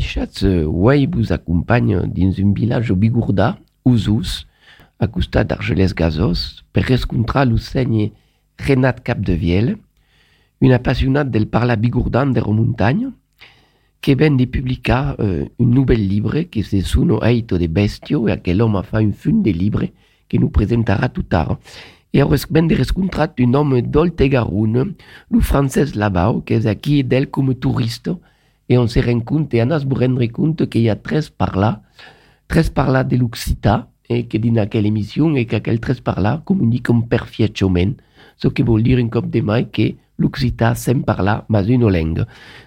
Beadichatz, ouais, vous accompagne dans un village au Bigurda, Uzus, à costat d'Argelès Gazos, per rencontrar l'oceigne Renat Capdevielle, une appassionate del parla bigurdan de montagne, che venne publicar euh, un nouvel livre che se sono Eito de Bestio e che l'homme a fait un fun de livre che nous presentera tout tard. Et on venne rescontrat un homme d'Oltegarun, le français là-bas, qui est aquí d'elle comme touriste, et on se rend compte, et se rendre compte qu'il y a 13 par là, 13 par là de l'Occita, et que dans quelle émission, et qu'aquel 13 par là communiquent perfectement, ce qui veut dire un cop de mai que l'Occità sem parla mas une langue.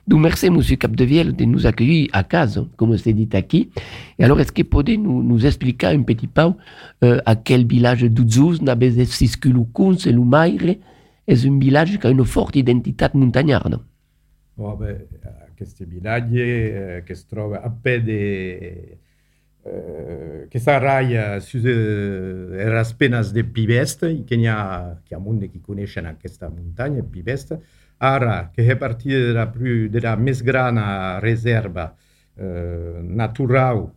Donc merci Monsieur Capdevielle de nous accueillir à casa, comme c'est dit ici. Et alors est-ce que vous pouvez nous, nous expliquer un petit peu euh, à quel village d'Uzuz n'avez siscu l'Ucun, c'est est un village qui a une forte identité montagnarde? Oh, questo villaggio eh, che si trova a piedi Eh, che sarà su era spenas de Pivest, che ha che ha monde che conoscono questa montagna Pivest, ara che è partita della più della més grana riserva eh, naturale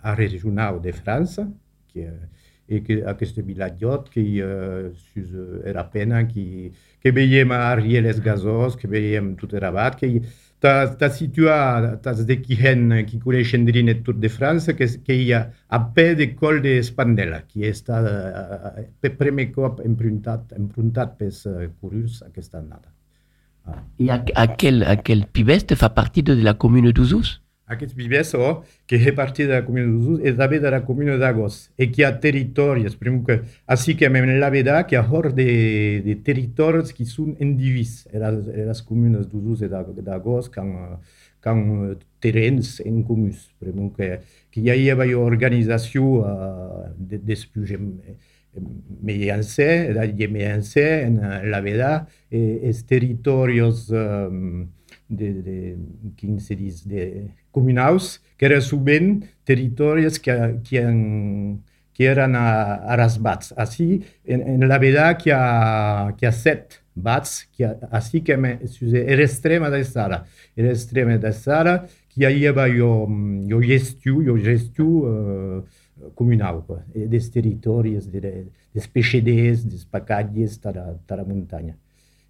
a regionale de Francia, che e che a questo villaggio che uh, era appena che che veiem a Rieles Gazos, che veiem tutto rabat, che ta situat tas de Kihen qui coneixen drin et Tour de France que, que hi ha a peu de col de Spandela qui està uh, per primer cop empruntat, empruntat pels uh, curiosos aquesta annada. Ah. I aquel, aquel pibest fa partit de la commune d'Usus? Aquest pibest, oh, que è partit de la commune d'Usus, és també de la commune d'Agos, e qui ha territoris, primo que, així que même la veda, qui ha hors de, de territoris qui són indivis, e les communes d'Usus i d'Agos, quand, quand terrenys en comuns, primo que, que hi havia una organització uh, després medianse, de medianse, en la veda, e, els territoris um, de, de, quin se diz, de comunals, que eren sovint territoris que, que, en, que eren arrasbats. Així, en, en la veritat que hi ha, que hi ha set bats, que així que era extrema de Sara. Era extrema de Sara, que hi havia jo, jo gestiu, jo gestiu uh, comunal, des territoris, des, des peixeders, des pacatges de la muntanya.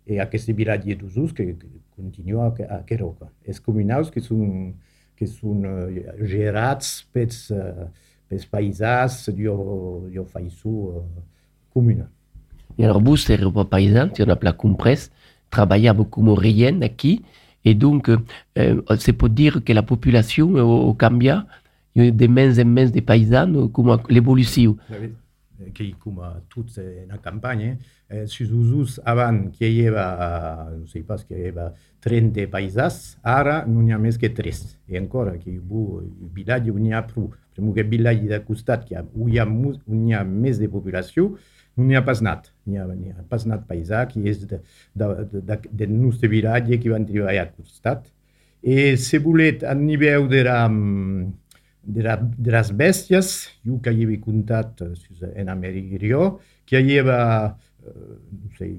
E aquest vilatge d'Usus que, que continua a, a Queroca. Els comunals que són che sono gerats per, per paesans io, io fai su uh, comune. Et alors vous, c'est pas paysan, as pas compris, travaillait comme rien ici, et donc euh, c'est pour dire que la population euh, au Cambia, il y a des mains et mains de paysans, comme l'évolution. Qui, comme toute la campagne, eh, sus usus avant qui y avait, non sais pas, qu'il y avait 30 paisas, ara non hi ha més que 3. I encara que bu, il village on hi ha prou. Primo que village de costat que on hi ha, hi ha més de població, non hi ha pas anat. N'hi ha, ha pas anat paisà, que és de, de, de, de, de nostre village que van treballar a costat. E se volet a nivell de la, de, la, de les bèsties, jo que hi havia comptat en Amèrica, que hi havia non sei,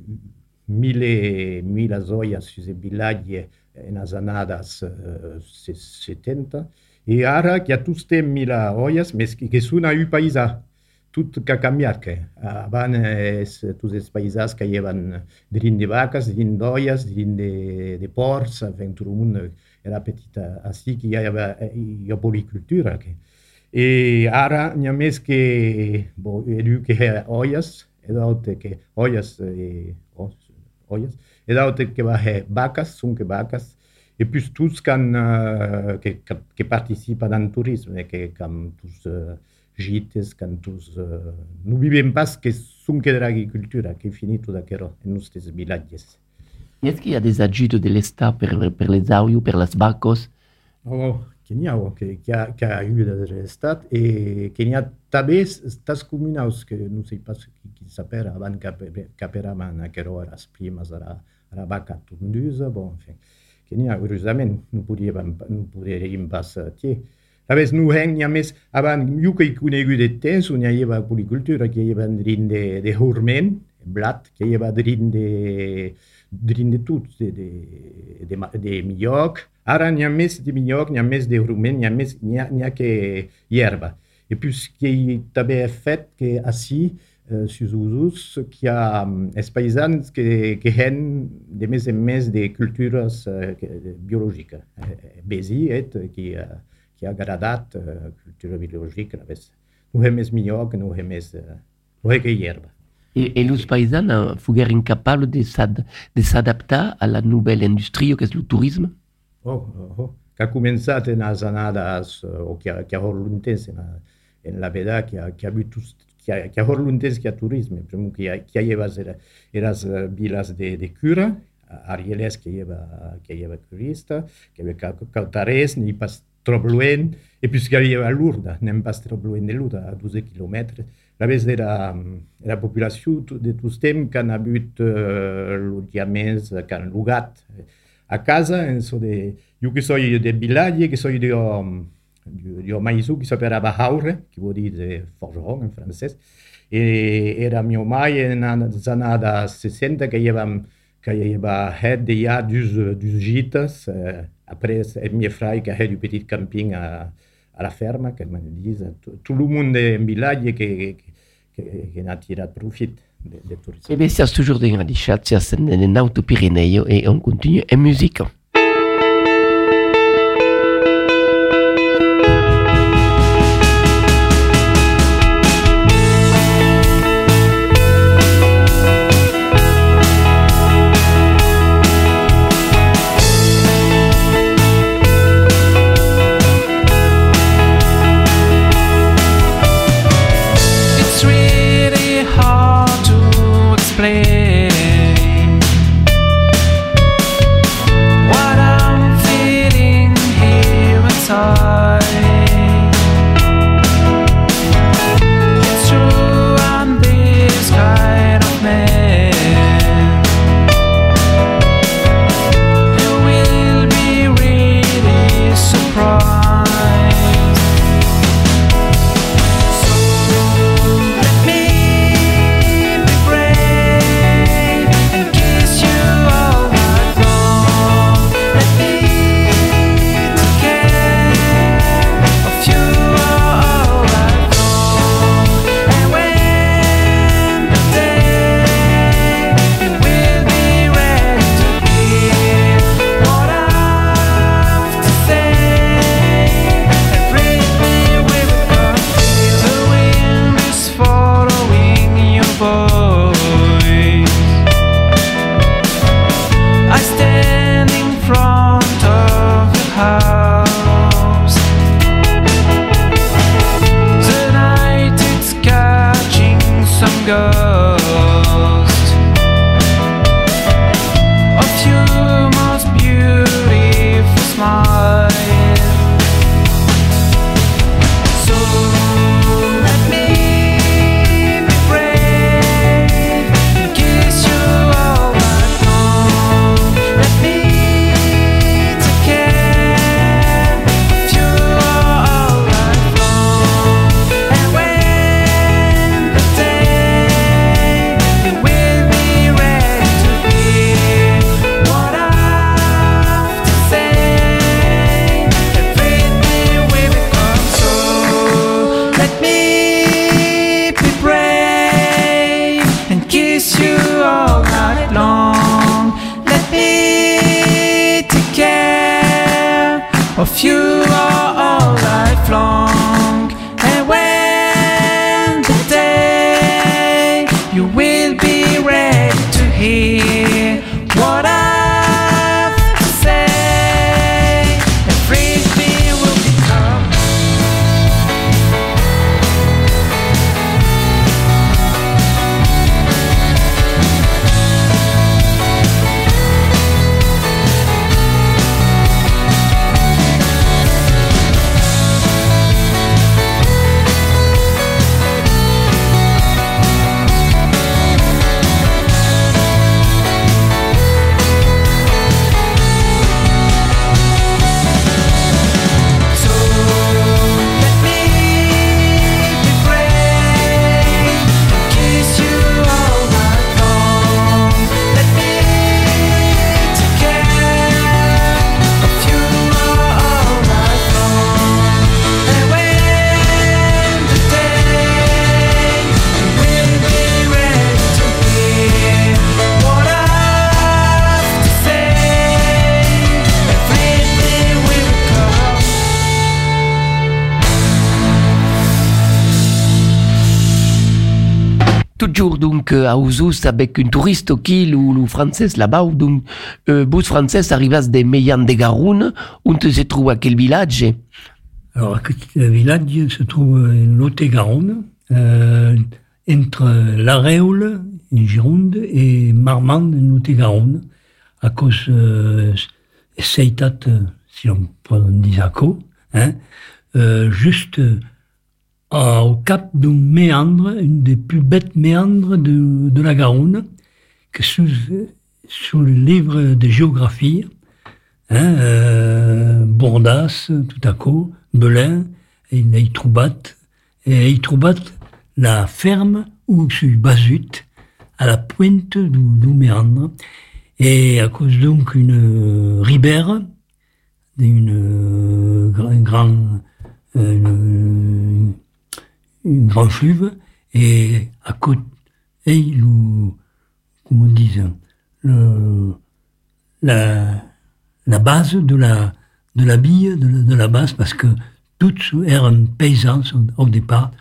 mille, mille zoias suse villaglie nas annadas uh, 70 e ara che a tutte mille oias mes che sono u paisa tot ca cambiat que aban es tous els paisas que llevan drin de vacas, drin d'oias, drin de, de porcs, ventre un era petita així que hi havia, hi ha policultura que ara n'hi ha més que bo, que oias edaute que ollas, eh, ollas, edaute que baje vacas, son que et puis tous can, uh, que, que, que participen en turisme, que can tous gites, can tous... Uh, no vivem pas que son que de l'agricultura, que en nostres villages. Est-ce qu'il y a des agitos de l'État per, per les auyos, per les vacos? Oh, Kenya, que, que, ha, que ha eu de l'estat, e Kenya també estas comunaus que no sé pas qui sapera avant caperaman aquero as primas a la, a la vaca tundusa, bon, enfin, Kenya, curiosament, no podíem, no podíem pas tie. A vez no heng ja més, avant, jo que hi conegut de temps, on hi havia policultura, que hi havia drin de, de hurment, blat que lleva drin de, drin de tot, de, de, de, de millioc. Ara n'hi ha més de millioc, n'hi ha més de rumen, n'hi ha, més, n'hi ha, ha que hierba. Et puis, ce qui ha fet que així, uh, sus usos, que hi ha um, els paisans que, que han de més en més de cultures uh, biològiques. Uh, Besi, et, qui, uh, qui ha agradat uh, cultura biològica, no és més millor que no és més uh, no és que hierba. Et, et les paysans fugueren incapables de s'adaptar à la nouvelle industrie que és el turisme? Oh, oh, oh. que ha començat en les anades, o que ha temps en, en la veda, que ha, que ha vu que ha turisme, per que ha, que ha llevat era, eras vilas de, de cura, Arieles que lleva, que lleva curista, que lleva cautarès, ni pas trop loin, et puis que lleva Lourdes, n'aime pas trop loin de Lourdes, à 12 km. La vez de la, la populació de tous temps que han hagut uh, lotjaments, que han lugat a casa, en so de, jo que soy de village, que soy de, de, de Maïsou, que s'appelle Bahaure, qui veut dire de forgeron en francès, e era mio mai en les années 60 que llevam que lleva het de ja dus, dus gites, eh, après el meu frère que a du petit camping a, a la ferma, que me dit tout le monde en village que, que, que n'a tirat profit de, de ça. Eh bien, c'est toujours des grands chats, c'est un auto-Pyrénées et on continue en musique. Euh, à avec un touriste qui ou le français là-bas donc euh, bus français arrivas de Meillan de Garonne où se trouve à quel village? Alors, le village se trouve en Lot-et-Garonne, euh, entre La Réole, en Gironde, et Marmande, en Lot-et-Garonne, à cause euh, Seitat, si on peut dire hein, euh, juste euh, au cap d'un méandre, une des plus bêtes méandres de, de la Garonne, que sous, sous le livre de géographie, hein, euh, Bourdas, tout à coup, Belin, et troubat, et troubat la ferme où suis basute, à la pointe du, méandre, et à cause donc une ribère, une, un grand, une, une grande fluve, et à côté, le, comment dit, le, la, base de la, de la bille de la, base, parce que toutes eran paysans au, départ,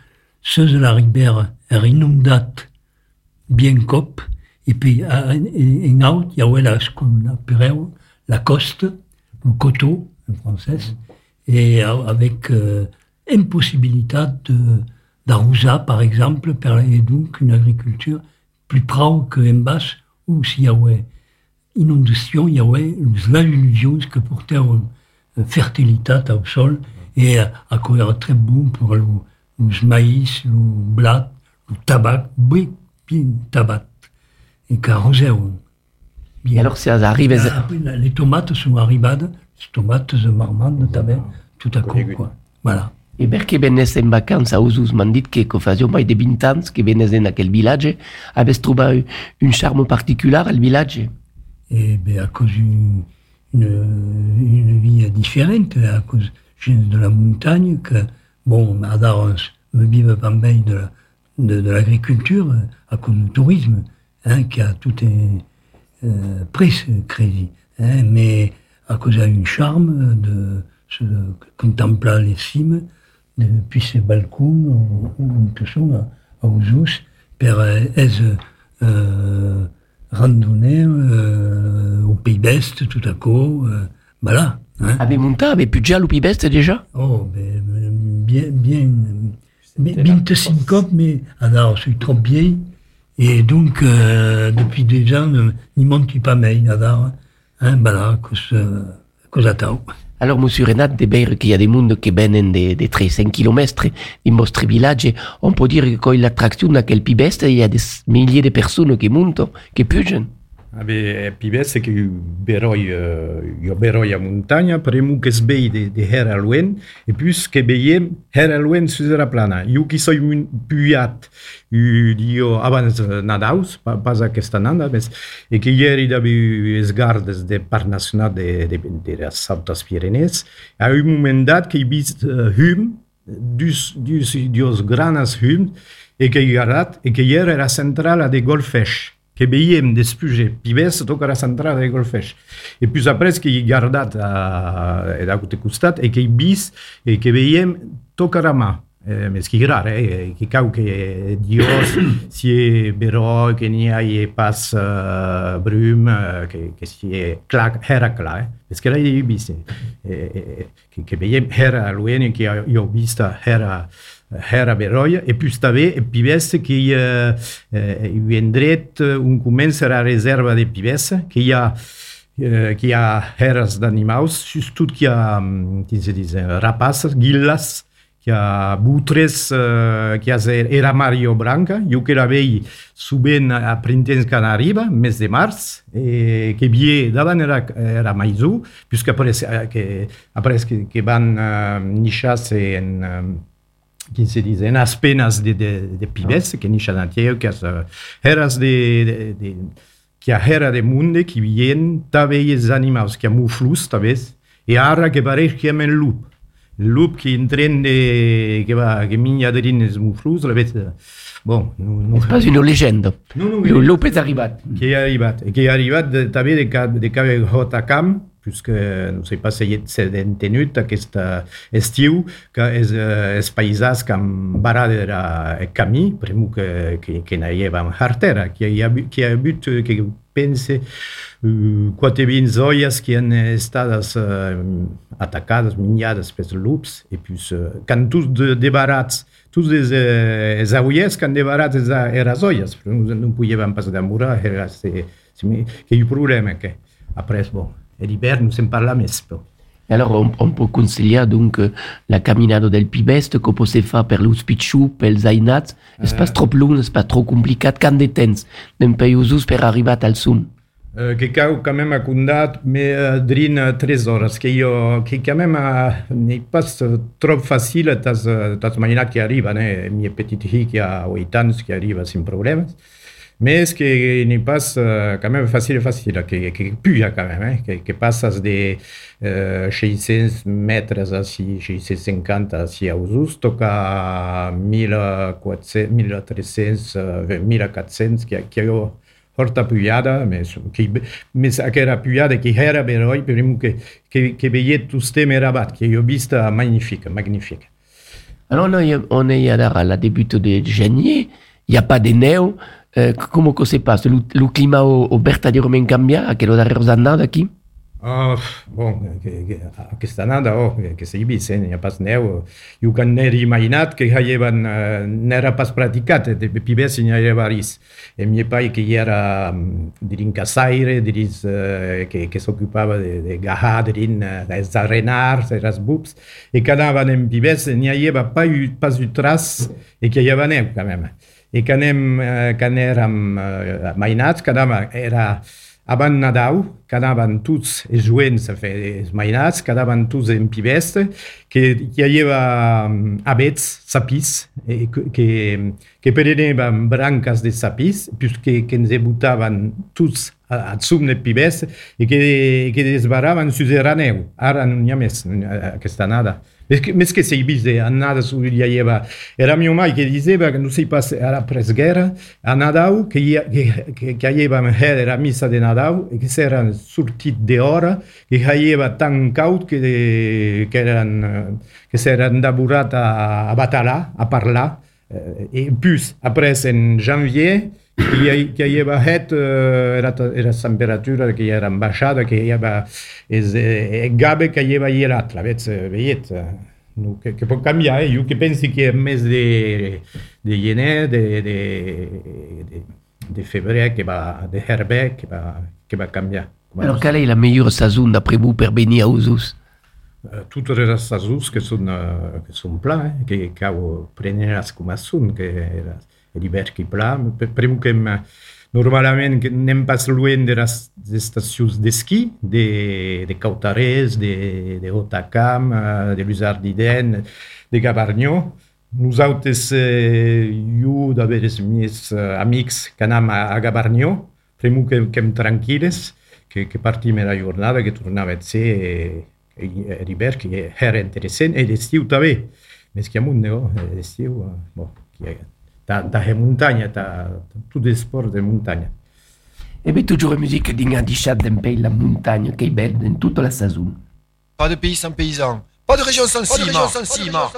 ceux de la rivière eran inondats bien cop, et puis en out, il y avait ce qu'on appelait la coste, le coteau en français, et avec euh, impossibilité de d'arrosa, par exemple, et donc une agriculture plus proche que en bas, où s'il y avait inondation, il y avait les alluvions que portait une fertilité au sol, et à quoi très bon pour le, le maïs, le blat, le tabac, bien, bien tabac, et. Et alors, ça arrive... Après, les tomates sont arrivées, les tomates de marmande, tabac, tout à coup, quoi. Voilà. E perché vennes in vacanza Usus m'han dit que que faisio mai de 20 ans que vennes en aquel village, avais trouvé un charme particulier al village Et ben, à cause d'une une, une vie différente, à cause de la montagne, que, bon, Madar me vive bien de, de, de l'agriculture, à cause du tourisme, hein, qui a tout est, euh, crédit. Hein, mais à cause d'un charme de se contempler les cimes, depuis ces balcons, tout ça, à, à Ouzous, per es euh, randonnée euh, au Pays Best, tout à coup, euh, voilà. Hein. Ave montat, ave pujar lo pibest déjà? Oh, ben, bien, bien, bien, bien te syncope, mais alors, je suis trop vieille, et donc, euh, depuis deux ans, euh, ni monte qui pas meille, alors, hein, voilà, cause, euh, cause à Alors, monsieur Renat, de veure qu'il y a des mondes qui viennent de, de 300 km in vostre village, on peut dire que quand l'attraction d'aquel pibest, il y a des milliers de personnes qui montent, qui pugen. Ave pibesse que beroi, uh, jo beroi a muntanya, premu que es de, de her a luen, e puis que veiem her a luen sus la plana. Jo qui soy un puiat, u dio abans nadaus, pa, pas aquesta nanda mes, e que ieri d'avi es gardes de par Nacional de, de, de las Altas Pyrenees, a un moment dat que bis uh, hum, dus, dus, dios granas hum, e que i gardat, e que hier era centrala de golfesh, que veiem després pibes toca la centrala de golfesh. E plus après que i gardat a, a l'altre costat e que i vis e que veiem toca la mà. Eh, mais qui rar, eh, que cau que Dios si è vero che ni hai pas uh, brum, uh, che, che si è clar, era clar, eh? parce que là il y a bis, eh, eh, que, que veiem era lueni che io ho vista era era veroia, e plus també pibessa que hi, ha, eh, vendret un comença a reserva de pibessa, que hi ha eh, que hi ha heres d'animals, tot que hi ha, mm, com se diz, rapaces, guilles, que hi ha butres, eh, que era Mario Branca, jo que era vell subent a printemps que arriba, mes de març, eh, que vie davant era, era maïsú, puisque après, eh, que, après que, que van eh, nixar-se en... Eh, ¿quién se dice? En de, de, de pibes, ah. que ni que euh, de, de, que de mundo, que bien, tal vez animados, que muflus, tal vez, y ahora que parece loop. loop que entrende que va que miña de muflus, la vez eh, bon, no, una llegenda. No, no, el loop és arribat. Que arribat, que arribat de, de, de, puisque no sé pas si s'han tenut aquest estiu que és, els països que han barat el camí, primo que, que, que n'havia hartera, que hi ha, que ha hagut, que pense, uh, quatre vins olles que han estat uh, atacades, minhades pels lups, i puis, uh, quan tots de, debarats, tots els, uh, els agullers que han debarat les, les olles, no, no podíem pas demorar, era, c'est, c'est, que hi ha problema, que après, bon, l'hiver, nous parla més, però. Alors, on, on, peut conseiller donc la caminada del Pibest que peut se faire per l'Us Pichu, pels Ainats. Uh, és pas trop long, és pas trop complicat. Quand de temps d'un pays usus per arribar al sud? Uh, cau quand même a condat mais uh, drin uh, tres hores que que quand même n'est pas trop facile tas tas manera que arriba né mi petit hi que a 8 ans que arriba sin problemas mais que n'est pas uh, quand même facile facile que que puja quand même hein, que passas de uh, 600 metres a 650 a si a usus toca 1400 1300 uh, 1400 que que jo forta pujada, mais, que, mais aquella pujada que era primo que veia tous temes rabat, magnifique, magnifique. Alors là, on est à début de janvier, il n'y a pas de neu. Euh, comment que se passe le, le climat au, au verdaderament canvia a quello darreros années d'aquí Oh, bon, que, que, aquesta nada, oh, que, que s'hi vist, eh? n'hi ha pas neu. Jo que n'era imaginat que havien, uh, n'era pas praticat, de pibes n'hi havia ris. E mi pai que hi era, dirin, caçaire, diris, uh, que, que s'ocupava de, de gahar, dirin, uh, els arenars, els bups, e que anaven en pibes, n'hi havia pas, pas un tras, e que hi havia neu, quand E que anem, uh, que érem uh, mainats, que anava, era abans Nadal, quedaven tots els joents a fer els mainats, quedaven tots en pibesta, que, que hi havia abets, sapís, que, que, que preneven branques de sapís, que, que ens botaven tots a, a sum de pibesta i que, que desbaraven sus neu. Ara no n'hi ha més aquesta nada. Més que sei vist annada su Iliaeva. Era mio mai che diceva che non si passa alla presguerra a Nadal, che, che, che, che aveva era missa di Nadal e che si era sortit de ora, che aveva tan caut che, che, erano, che si era andaburat a, a batallar, a parlar. E plus, après en janvier, que, havia het, uh, era, era temperatura que era baixada, que havia és, eh, gabe que hi havia l'altre, veig, veiet, no, que, que pot canviar, eh? jo que pensi que és més de, de gener, de, de, de, de febrer, que va, de herbe, que va, que va canviar. Alors, quelle est la meilleure saison d'après vous pour venir à Ouzous Uh, toutes les saisons que sont, que sont plans, eh? que cau preneras com a són, que eras, l'hiver qui pla. Primo que normalment anem pas loin de les estacions d'esquí, de, de Cautarès, de, de Otacam, de Luzardiden, de Gavarnyó. Nosaltres, eh, jo d'haver els meus amics que anem a, a Gavarnyó, primo que, que hem tranquil·les, que, que partim a la jornada, que tornava a ser l'hivern, que era interessant, i l'estiu també. Més que amunt, no? l'estiu, bon, que da, da montagne, da, tous des sports de montagne. Et bien, toujours la musique d'un dichat d'un pays, la montagne, qui est belle dans toute la saison. Pas de pays sans paysans. Pas de région sans ciment.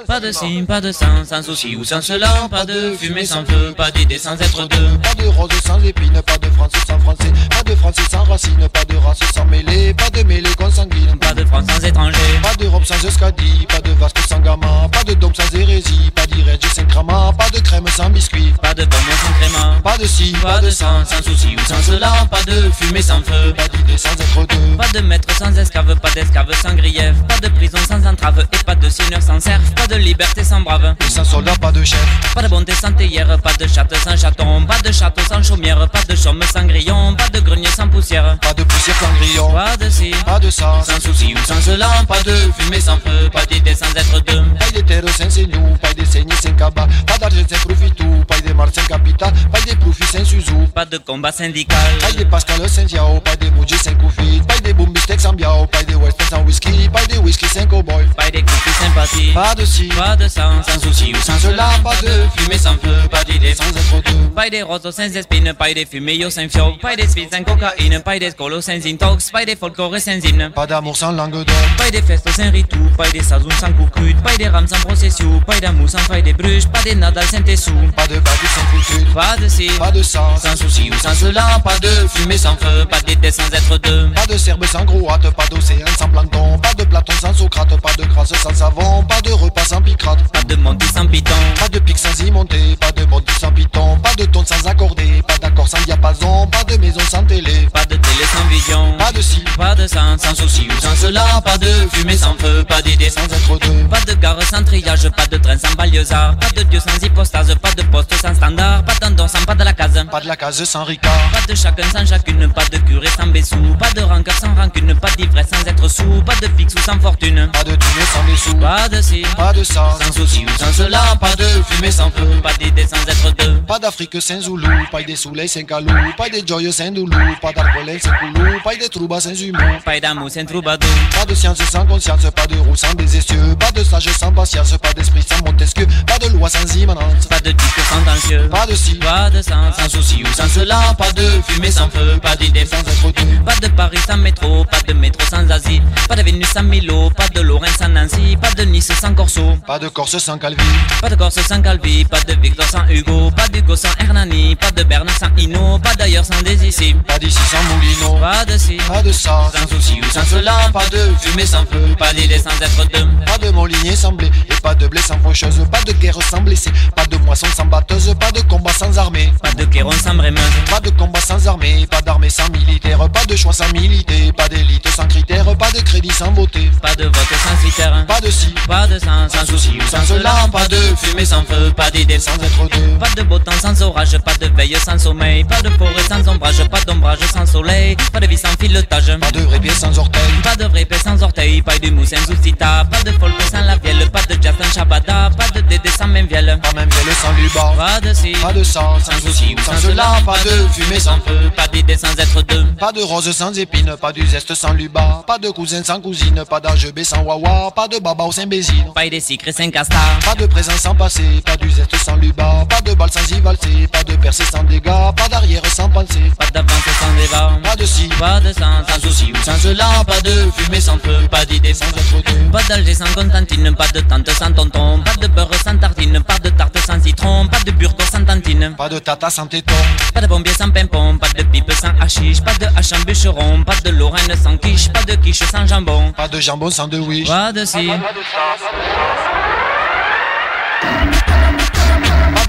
Pas de cime, pas de sang, sans souci ou sans cela. Pas de fumée sans feu, pas d'idée sans être deux. Pas de rose sans épines, pas de français sans français. Pas de français sans racines, pas de race sans mêlée. Pas de mêlée consanguine. Pas de France sans étranger. Pas d'Europe sans escadie. Pas de vasque sans gamin. Pas de dôme sans hérésie. Pas d'irège sans crama. Pas de crème sans biscuit. Pas de bonbons sans crément. Pas de ci, Pas de sang, sans souci ou sans cela. Pas de fumée sans feu. Pas d'idée sans être deux. Pas de maître sans esclave, pas d'esclave sans grief. Pas de prison sans entrave et pas de seigneur sans serf. Pas de liberté sans brave. Et sans soldat, pas de chef. Pas de bonté sans théière, pas de chatte sans chaton. Pas de château sans chaumière, pas de chaume sans grillon. Pas de grenier sans poussière. Pas de poussière sans grillon. Pas de ci, Pas de ça. sans souci ou sans cela. Pas de fumée sans feu, pas d'idée sans être deux. Pas de terre sans seignou. Pas de saignée sans cabas. Pas d'argent sans profitou. Pas de mar sans capital. Pas de profit sans suzou. Pas de combat syndical. Pas de Pascal sans Yao. Pas de Muji sans Koufit. Pas de Boombistek sans Biao. Pas de Western sans whisky. Pas de whisky sans cowboy. Pas de conflits sympathie. Pas de ci. Pas de sang, sans souci ou sans cela. Pas de fumée sans feu, pas d'idée Sans être deux. Pas de roses sans espines, pas de fumée sans fio. Pas de suite sans cocaïne, pas de scolo sans intox. Pas de folklore sans hymne. Pas d'amour sans langue d'or. Pas des festes sans ritou, pas des sazons sans coucrute, pas des rames sans procession, pas d'amour sans faille des bruges, pas des nadal sans tessou. Pas de baguette sans couture. Pas de ci, Pas de ça. sans souci ou sans cela, pas de fumée sans feu, pas d'été sans être deux. Pas de serbe sans croate, pas d'océan sans plancton, pas de Platon sans Socrate, pas de grâce sans savon, pas de repas sans picrate, Pas de monty sans piton, pas de pic sans y monter, pas de monte sans piton, pas de ton sans accordé, pas d'accord sans diapason, pas de maison sans télé, pas de télé sans vision. pas de ci, Pas de sang, sans souci ou sans cela, pas de fumée sans feu, pas d'idée sans être deux, Pas de gare sans triage, pas de train sans banlieusard, pas de dieu sans hypostase, pas de poste sans standard, pas d'endon sans pas de la case. pas de la case sans ricard, Pas de chacun sans chacune, pas de curé sans bessou, pas de rancœur sans rancune, pas d'ivresse sans être sous, pas de fixe ou sans fortune. pas de sans Pas de ci, pas de ça, sans souci ou sans cela, pas de fumée sans feu, pas d'idée sans être deux. pas d'Afrique sans Zoulou, pas des soleils sans calou, pas de joyeux sans doulou, pas d'arcolène sans coulou, pas de trouba sans humour. Pas d'amour sans troubadour, Pas de science sans conscience, pas de roue sans des essieux, pas de sage sans patience, pas d'esprit sans Montesquieu, pas de loi sans immanence, pas de disque sentencieux. pas de ci, Pas de sang, sans souci ou sans cela, pas de fumée sans feu, pas d'idée sans sans être deux, Pas de Paris sans métro, pas de métro sans Asie, pas de Vénus sans Milo, pas de Lorraine sans Nancy, pas de Nice sans Corso, pas de Corse sans Calvi, pas de Corse sans Calvi, pas de Victor sans Hugo, pas d'Hugo sans Hernani, pas de Berne sans Hino, pas d'ailleurs sans des ici, pas d'ici sans Moulineau, pas de ci, pas de ça, sans souci ou sans cela, pas de fumée sans feu, pas d'idée sans être deux, pas de Molinier sans blé, et pas de blé sans faucheuse, pas de guerre sans blessé, pas de moisson sans batteuse, pas de combat sans armée, pas de Kéron sans brémeuse, pas de combat sans armée, pas d'armée sans militaire, pas de choix sans militer, pas d'élite sans critères, pas de crédit sans voter, pas de vote sans pas de ci, pas de sang, sans souci ou sans cela, pas de fumée sans feu, pas d'idée sans sans être deux, Pas de beau temps sans orage, pas de veille sans sommeil, pas de forêt sans ombrage, pas d'ombrage sans soleil, pas de vie sans filetage, pas de vrai pied sans orteil, pas de vrai paix sans orteil, pas de mousse sans oustita, pas de folk sans la vielle, pas de jazz sans shabada, pas de dédé sans même vielle, pas même vielle sans lubar, pas de si, pas de sang, sans souci ou sans cela, pas de fumée sans feu, pas d'idée sans être deux, Pas de rose sans épines, pas du zeste sans luba, pas de cousin sans cousine, pas d'âge B sans wawa, pas de baba sans bésine. pas de secret sans castard, Pas de présent sans passé, pas du zeste sans luba, pas de balle sans y valser, pas de percée sans dégâts, pas d'arrière sans penser, pas d'avance sans débat, pas de si, pas de sang, sans souci ou sans cela, pas de fumée sans feu, pas d'idée sans être deux, Pas d'Alger sans Constantine, pas de tante sans tonton, pas de beurre sans tartine, pas de tarte sans citron, pas de burgo sans tantine, pas de tata sans téton, pas de bombier sans pimpon, pas de pipe sans hachiche, pas de hache en bûcheron, pas de Lorraine sans quiche, pas de quiche sans jambon, pas de jambon sans de wish, pas de si, pas de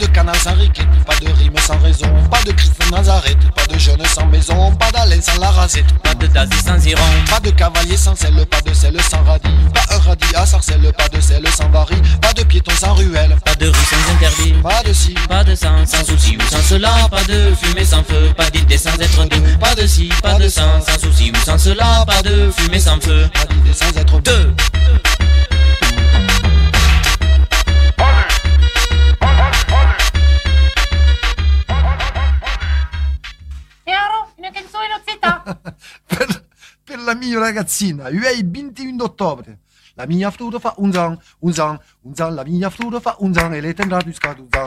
canal sans riquette, pas de rime sans raison, pas de Christ sans Nazareth, pas de jeune sans maison, pas d'haleine sans la rasette, pas de dazi sans iron, pas de cavalier sans sel, pas de sel sans radis, pas un radis à sarcelle, pas de sel sans varie, pas de piéton sans ruelle, pas de rue sans interdit, pas de si, pas de sang, sans souci ou sans cela, pas de fumée sans feu, pas d'idée sans être deux, pas de si, pas de sang, sans souci ou sans cela, pas de fumée sans feu, pas d'idée sans être deux. Ozzità. per, per la mia ragazzina, io è il 21 ottobre. La mia frutta fa un zang, un zang, un zang, la mia frutta fa un zang e le tendrà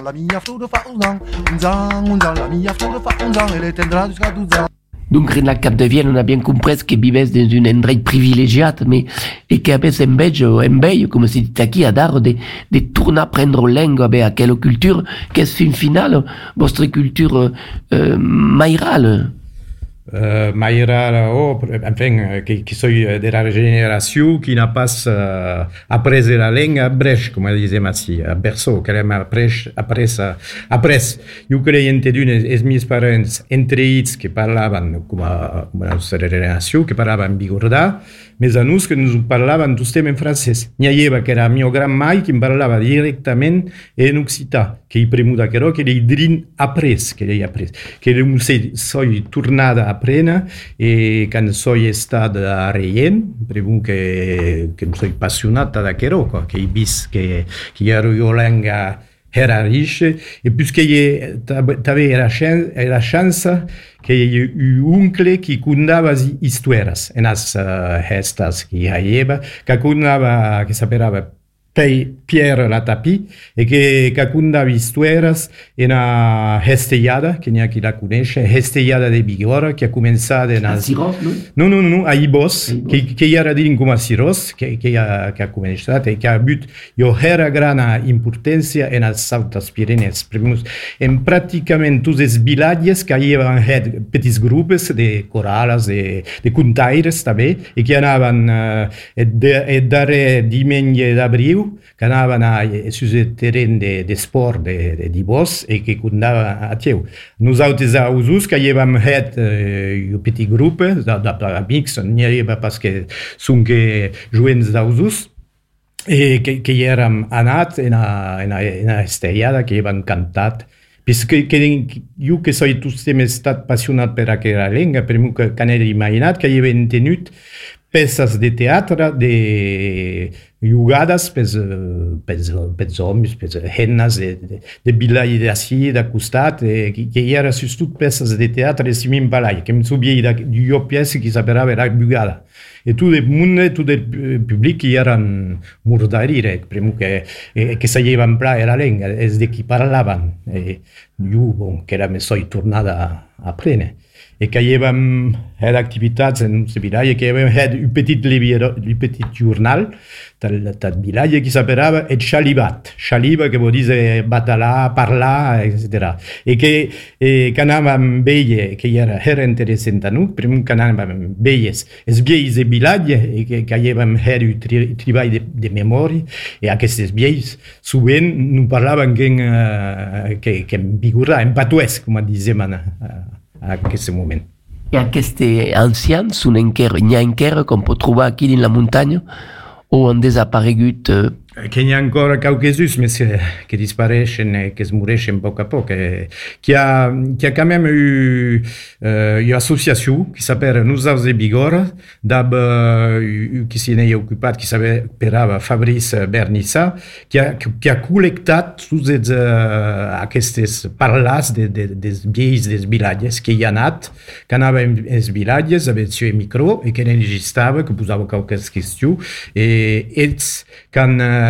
la mia frutta fa un zang, un zang, un zang, la mia frutta fa un zang e le tendrà du scatu zang. Donc, Renat Capdevielle, on a bien compris que vivait dans une endroit privilégié, mais, et qu'avait un belge, un belge, comme c'est dit à dar, de, de tourner à prendre langue, à quelle culture, qu'est-ce qu'une finale, votre culture, euh, euh, maïrale. Eh, mai era oh, enfin, eh, qui, qui soi eh, de la regeneracion qui n'a pas uh, après la lenga brech com dis si a berceau que a prech après après io creiente d'une es mis parents entreits que parlaven com una relacion que parlava en vigordar e més a nous que ens parlaven tostem en francès. N'hi havia que era mio gran mai que em en occità, que hi premuda que li drin après, que li après, que li soy tornada a plena e quan soy estat a Reien, premu que, que soy passionat que he vist que, que hi ha violanga era riche, puisque la chance que hi un oncle qui contava historias en as uh, estas que hi havia, que contava, que sapeva Pei Pierre Latapi e che cacunda vistueras e una Hestellada, che neanche la conosce, Hestellada de Bigora, che ha cominciato A na... Siros, no? No, no, no, no, a Ibos, A Ibos. che, che era di come a Siros, che, che, ha, che ha cominciato e che ha avuto io era grana importanza e na Saltas Pirenees. Primus, en praticamente tutte le villages che avevano had petits grupos de coralas, de, de contaires també, e che andavano eh, e, de, e dare dimenje d'abril, che andavano a, eh, sul terreno de, de sport de, de, di Bos e che andavano a Teu. Nosaltres a Usus, que avevamo had eh, un petit grupo, da, da, da amics, n'hi havia parce que són que joents d'Usus, e che, che eram anat in una, in una, in una estellada che avevano cantat Puisque que, io che sono sempre stato appassionato per quella lingua, per me che non ero immaginat che avevano tenuto peças de teatro de jugadas per, per, per homens, per hennas de, de, de bilai de assim, da costat, e, que, que era substitut peças de teatro de simin balai, que me subia da io pièce que sapeva era bugada. E tutto il mondo, tutto il pubblico erano murdarire, prima che, e, che sapevano parlare la lingua, e di chi parlavano. E io, bon, che era mi sono tornata a prendere. E che avevamo had activitats en ce village, que avevamo had un petit, libero, un petit journal del, del village che s'aperava et Chalibat. Chaliba che vuol dire batalà, parlar, etc. E che, e che anàvem veie, que era, era interessant a noi, prima que anàvem veies els vieis de village e que, que avevam had un tri, treball de, de memòria e aquestes vieis sovint no parlaven que, uh, que, que en vigorà, en patuès, com dizem a, a, a aquest moment. I aquests ancians són encara, n'hi ha encara com pot trobar aquí dins la muntanya o han desaparegut eh, che n'è ancora qualcunos mais che, disparaissent e che smurescent poco a poco e ha, che ha quand même eu euh, une association qui s'appelle Nous de Bigorra d'ab euh, qui s'y est occupé qui s'appelava Fabrice Bernissa qui a, qui a collectat toutes les uh, aquestes parlas de, de, des vieills des villages que hi ha anat que anava en els villages avec el micro e que enregistrava que posava qualques qüestions e ells quan uh,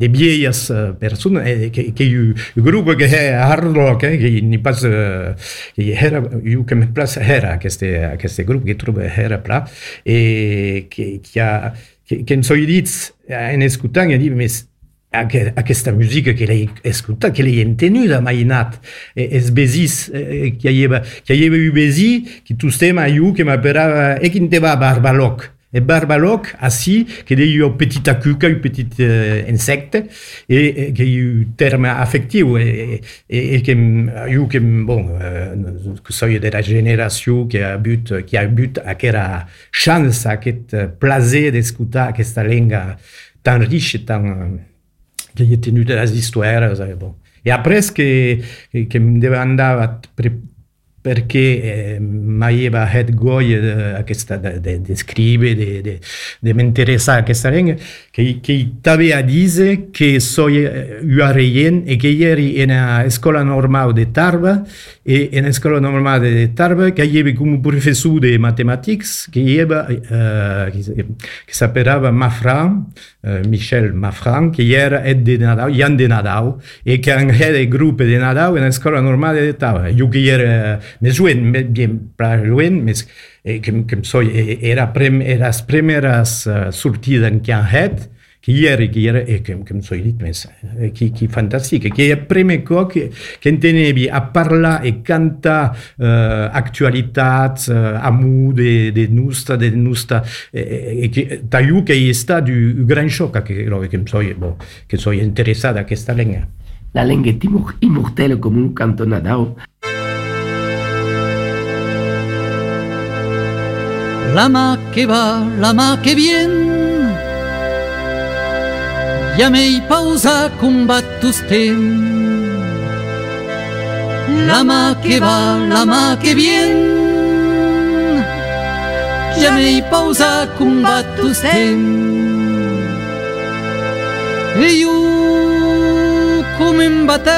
de vieilles persones, eh, che il gruppo che è hard rock, eh, che ne pas, eh, che era, io che mi place era aquest, aquest grup que trobo era pla, e che, che, ha, che, che in so dits en escutant, e dic, més aquesta música que l'he escoltat, que els besis eh, que hi havia, que hi havia que estem a io, que m'aperava, e que te va barbaloc. E barbaloc, así, que deia un petit cuca, un petit uh, insecte, e, e que hi un terme afectiu, e, e, e que io que, bon, uh, que soy de la generació que ha but, que ha but aquella chance, aquest plaer d'escoltar aquesta lengua tan riche, tan che gli è tenuto le storie, sai, boh. E apres che, che, che deve andare a pre, perché eh, mi aveva had goia di questa di de, scrivere, di de, de, mi interessare a questa lingua, che, che t'aveva a dire che sono uarien e che ieri in una scuola normale di Tarba e in una scuola normale di Tarba che avevo come professore di matematica che aveva eh, che, che sapeva Mafran, eh, Michel Mafran, che era di Nadal, Jan de Nadal e che aveva il gruppo di Nadal in una scuola normale di Tarba. Io che era mais joen, bien para joen, mas eh, que, que soy, era, prem, era as primeras uh, sortidas que han had, que era, que era, e que, que soy dit, mas, eh, que, que fantastic, que è il primo cop che, che intenevi a parlare e cantare uh, actualitat, uh, amor de, de nostra, de nostra, e, e che da io che è stato un gran shock che, che soy, bon, che soy interessato a questa lingua. La lingua è immortale come un canto nadao. La mà que va, la mà que vient, ja m'hai pausa combat tus temps. la main qui va, la main qui vient. Jamais pausa combattre tous E io come un bateu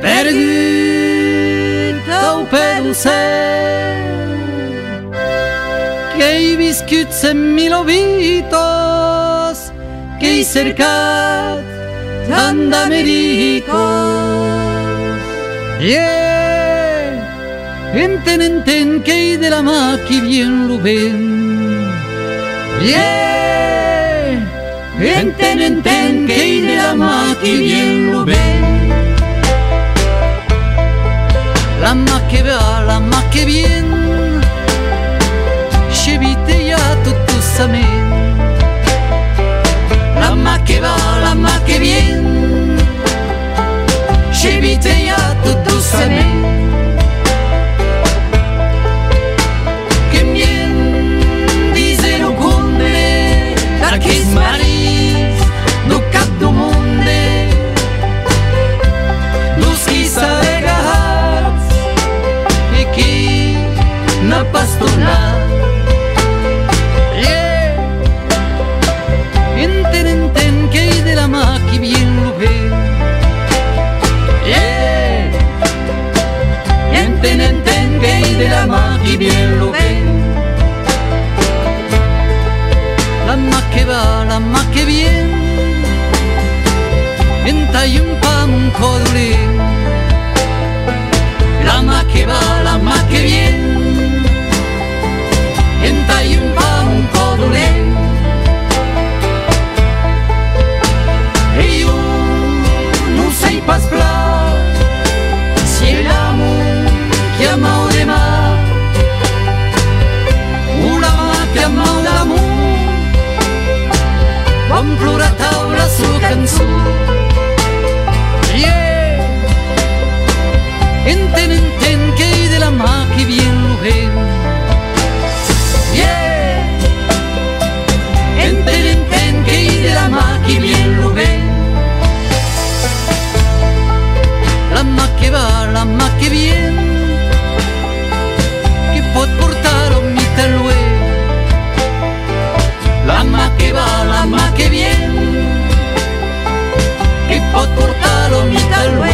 perduto per un che i viscut se milovitos che i cercat t'andamericos yeah enten enten que i de la mà qui vient lo vent yeah enten enten que i de la mà qui vient lo vent la mà que va la mà que mà que vient scevite ja tutto samen enten, que hi de la mà qui bien lo ve. La mà que va, la mà que bien. Entai un pam, un codolent. La mà que va, la mà que bien. Su cançó Yeah. Enten, enten, que de la mà que bien vent Yeah. Enten, enten, que de la mà que bien vent La mà que va, la mà que vient que pot portar l'ue La mà que va, la mà que pot portar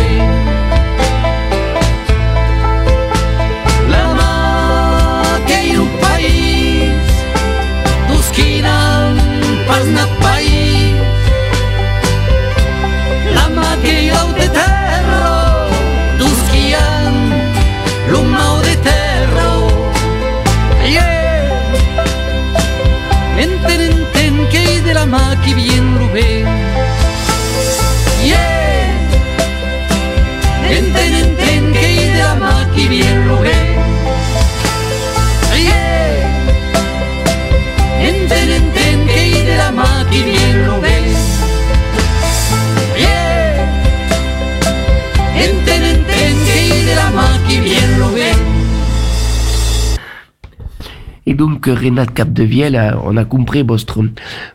donc, Renat Capdevielle, euh, on a compris votre,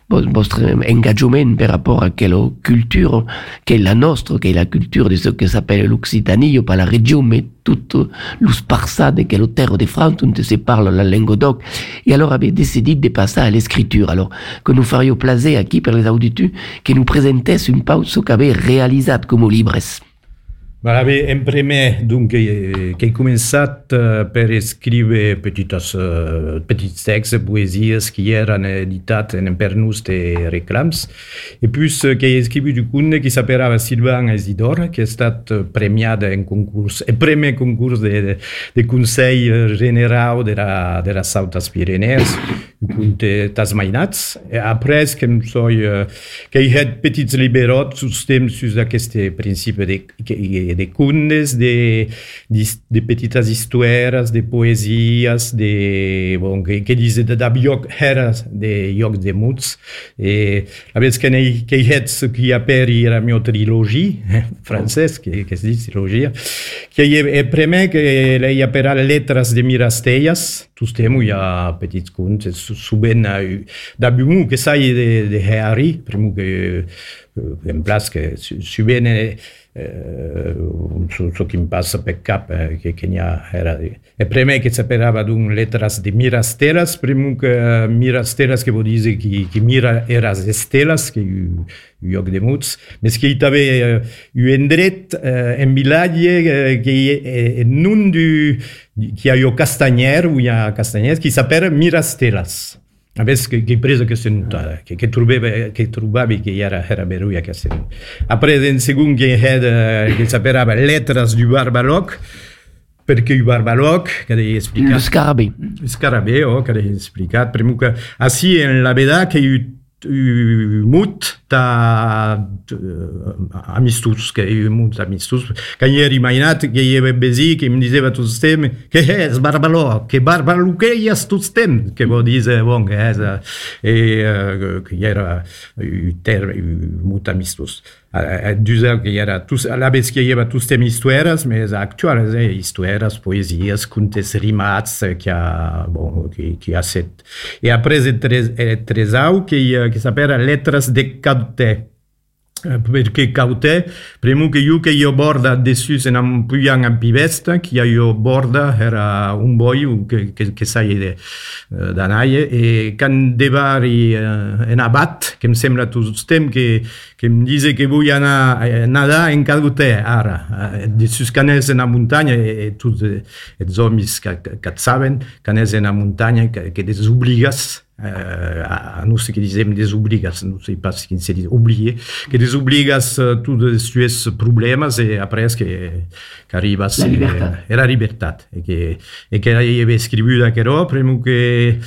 vo- votre engagement par rapport à quelle culture, qu'est la nostre, qu'est la culture de ce que s'appelle l'Occitanie, pas la région, mais toute l'Usparsa de quelle terre de France, où se parle la langue d'oc. Et alors, avait décidé de passer à l'écriture. Alors, que nous ferions plaisir aquí per les auditeurs, que nous présentesse une pause qu'avait réalisat comme libres. Bé, en primer, donc, que, que he començat uh, per escriure petites, uh, petits texts, poesies que eren editats en pernus de reclams. Et puis, uh, que he escrit du conte qui s'appellava Sylvain Isidore, que ha estat premiat en concurs, el primer concurs de, de, de Consell General de la, de les Altes Pirenees, un conte tasmainats. Et après, que, soy, uh, que he fet petits liberots sus temps sus aquest principi de, que, de contes, de, de, de petites histoires, de poesies, de, bon, que, que dice de, de eres de muts. Et la veritat és que, fet ce qui aperi la meva trilogia, eh, francès, que, que es diu trilogia, que he, he primer que he aperat lettres de Mirastelles, tous temo hi ha petits contes, sovint de Bumou, que sai de, de Harry, primo que en place que su- sovint eh, eh, so, so che mi passa per capo eh, che, che ne ha- era e prima che sapeva d'un letras de mirasteras prima che eh, mirasteras che vuol dire che, che mira era estelas che u lloc de muts. Mes che també eh, u endret eh, en vilatge eh, che eh, non du che ha io castanyer o ha castanyer che sapeva mirastelas Avesse che, che preso che sentava, che, che trovavi che, trovavi che era, era Beruia che se Après, in secondo che, era, che sapeva letras du Barbaloc, perché il Barbaloc, che devi Le spiegare, scarabée. il scarabeo, che devi spiegare, prima che, assi in la verità che io io mut da uh, amistus que eu mut amistus que eu era imaginat que eu era besi que me dizeva tu stem que é es barbalo que barbalo que eu as tu stem que vou dizer bom que é e uh, que era uh, ter uh, mut amistus. Dizer que era tous a la vez que lleva tous tem historias mas actuales eh, historias poesias contes rimats eh, que a bon que que a set. E après tres eh, tresau que eh, que sapera letras de caute Eh, perché caute primo che io che io borda dessus in un puian a pivesta che io borda era un boy che, che, che sai de, uh, da naie e can devari uh, en abat che mi sembra tu stem che, che mi dice che vuoi andare eh, nada in caute ara uh, dessus canese na montagna e, e tu e zombis che saben canese na montagna che, che desobligas Euh, à, à nous ce qui disait des obligas nous sais pas ce qui s'est dit oublié que des obligas euh, tout de suite ce problème c'est eh, après ce qui qu arrive à la liberté et eh, la liberté et que et qu'elle avait écrit d'un qu'elle a que, et, et que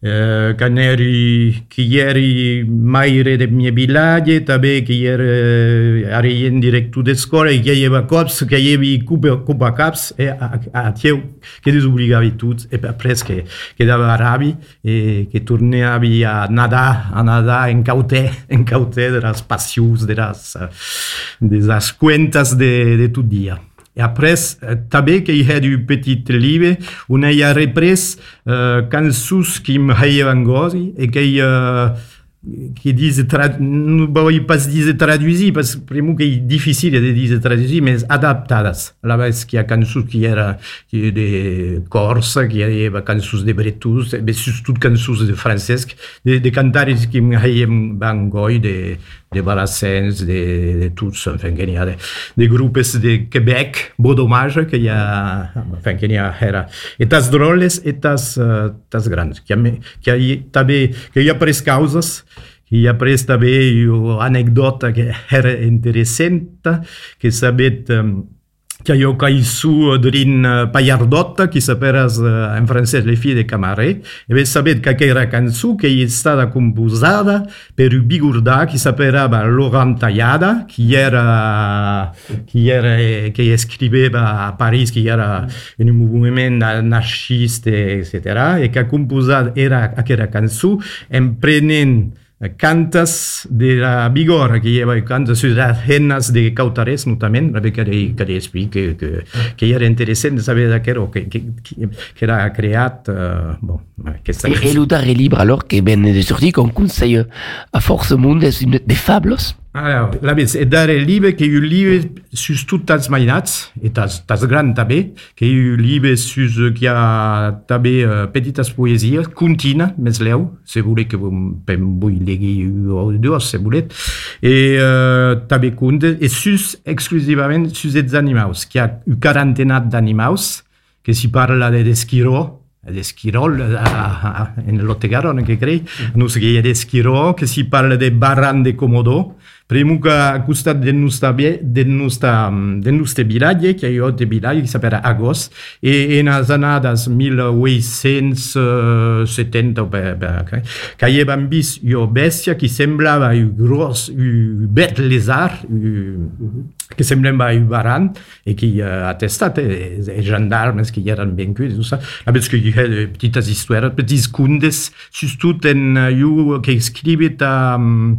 caneri che ieri mai de mie villagge tabe che ieri eh, ari in diretto de scuola che aveva cops che avevi cuba cuba caps e a, a teu che disobbligavi tutto e après che che dava rabi e che tornavi a nadar a nadar en cauté en cauté de las passius de las eh, de las cuentas de, de tu dia Et après, euh, també que hi ha du petit livre, on hi ha repres uh, cançons que m'aien gosi e que hi ha qui disent, tra... non vull pas dir traduir, parce que primo que è difficile de dire traduir, mais adaptadas. La vez que hi ha cançons que era que de Corsa, que hi havia cançons de Bretus, mais surtout cançons de Francesc, de, de cantaris que m'aien van goi, de, de Balassens, de, de tots, enfin, que n'hi ha de, de grupos de Quebec, Bodomage, que hi ha, enfin, que n'hi ha, era, e tas droles e tas, uh, tas grans, que, hi ha, que hi ha, també, que hi ha pres causes, que hi ha pres també una anècdota que era interessant, que sabet um, que io caí su drin uh, Payardotta, che saperas uh, in francese le fille de Camaret, e ve sapete che era canzone che è stata composata per il Bigurda, che sapeva Laurent Tallada, che era, che era, che scriveva a Parigi, che era in un movimento anarchista, eccetera, e che ha composato era, quella canzone, en prenent cantas de la Bigorra, que lleva cantas las hennas de Cautares, notamment, perquè que, que explica que, que, que era interessant de saber que era, que, que, que era creat, uh, bon, aquesta Et, et l'auteur est libre alors que ben de sortir qu'on conseille à Force Monde des, des fables. Dare il livre che io livre sus tutti els mainats, e tas, tas gran també, que io livre sus che ha també uh, petites poesies, contina, mes leu, se voleu que pem vull legir o dos, se volet, e uh, també conte, e sus exclusivament sus els animals, que ha un quarantenat d'animals, que si parla de d'esquiró, d'Esquirol en l'Ottegaron che crei, non so che è d'Esquirò, che si parla de Barran de Comodò, primo che a costat del nostre, del nostre, del nostre vilatge, che è otto vilatge, che sapeva Agost, e in les anades 1870, per, per, che avevano visto una bestia che semblava un gros, un bet lézard, un, che semblava un baran, e che uh, attestate i gendarmes che erano venuti, tutto ça. Parce que il y a de petites histoires, petites contes, surtout en uh, che scrivete um,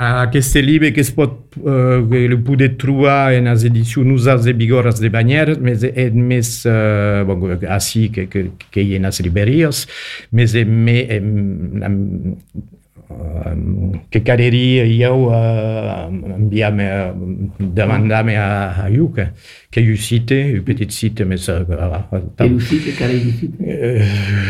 a queste libri che si pot uh, che le trovare in as edizioni usate bigoras de Bagner, mes e mes uh, bon, así che che che in as liberias, mes e me em, um, um, che careria io uh, inviame uh, demandame a, a Iuca che io site, un petit site mes uh, Et le site, quel est le site eh,